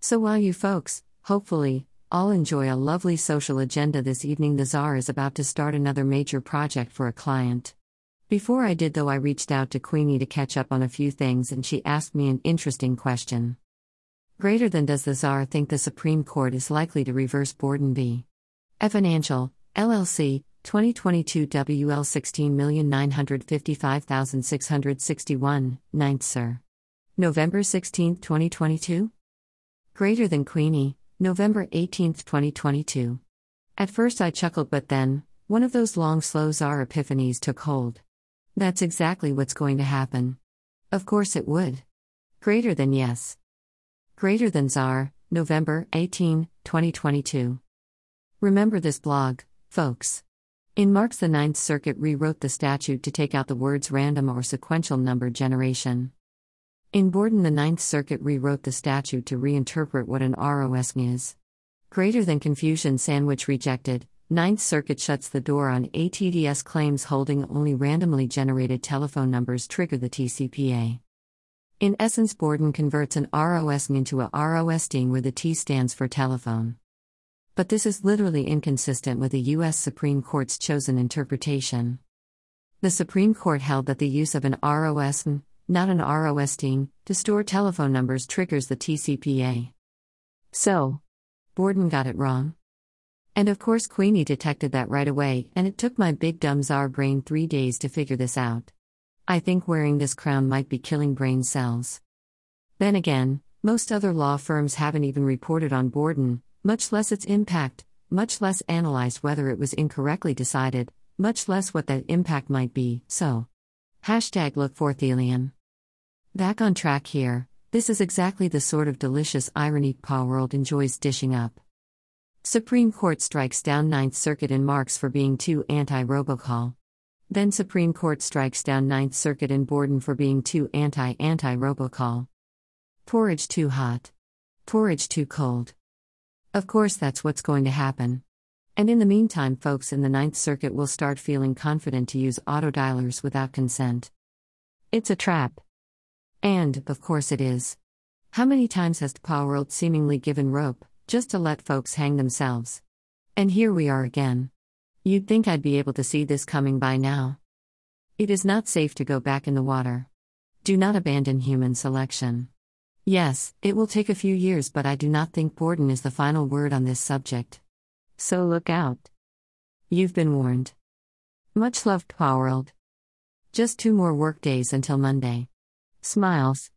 So while you folks, hopefully, all enjoy a lovely social agenda this evening, the Czar is about to start another major project for a client. Before I did, though, I reached out to Queenie to catch up on a few things and she asked me an interesting question. Greater than does the Czar think the Supreme Court is likely to reverse Borden v. eFinancial, LLC, 2022 WL 16955661, 9th Cir. November 16, 2022? Greater than Queenie, November 18, 2022. At first I chuckled, but then, one of those long, slow czar epiphanies took hold. That's exactly what's going to happen. Of course it would. Greater than yes. Greater than czar, November 18, 2022. Remember this blog, folks. In Marks, the Ninth Circuit rewrote the statute to take out the words random or sequential number generation. In Borden, the Ninth Circuit rewrote the statute to reinterpret what an ROS is. Greater than confusion sandwich rejected, Ninth Circuit shuts the door on ATDS claims holding only randomly generated telephone numbers trigger the TCPA. In essence, Borden converts an ROS into a ROS ding where the T stands for telephone. But this is literally inconsistent with the U.S. Supreme Court's chosen interpretation. The Supreme Court held that the use of an ROS not an ROS ding, to store telephone numbers triggers the TCPA. So, Borden got it wrong. And of course, Queenie detected that right away, and it took my big dumb czar brain three days to figure this out. I think wearing this crown might be killing brain cells. Then again, most other law firms haven't even reported on Borden, much less its impact, much less analyzed whether it was incorrectly decided, much less what that impact might be, so. Hashtag look for Thelian. Back on track here, this is exactly the sort of delicious irony World enjoys dishing up. Supreme Court strikes down Ninth Circuit in Marks for being too anti robocall. Then Supreme Court strikes down Ninth Circuit in Borden for being too anti anti robocall. Porridge too hot. Porridge too cold. Of course, that's what's going to happen. And in the meantime, folks in the Ninth Circuit will start feeling confident to use autodialers without consent. It's a trap. And, of course, it is. How many times has World seemingly given rope, just to let folks hang themselves? And here we are again. You'd think I'd be able to see this coming by now. It is not safe to go back in the water. Do not abandon human selection. Yes, it will take a few years, but I do not think Borden is the final word on this subject. So look out. You've been warned. Much loved, World. Just two more work days until Monday. Smiles.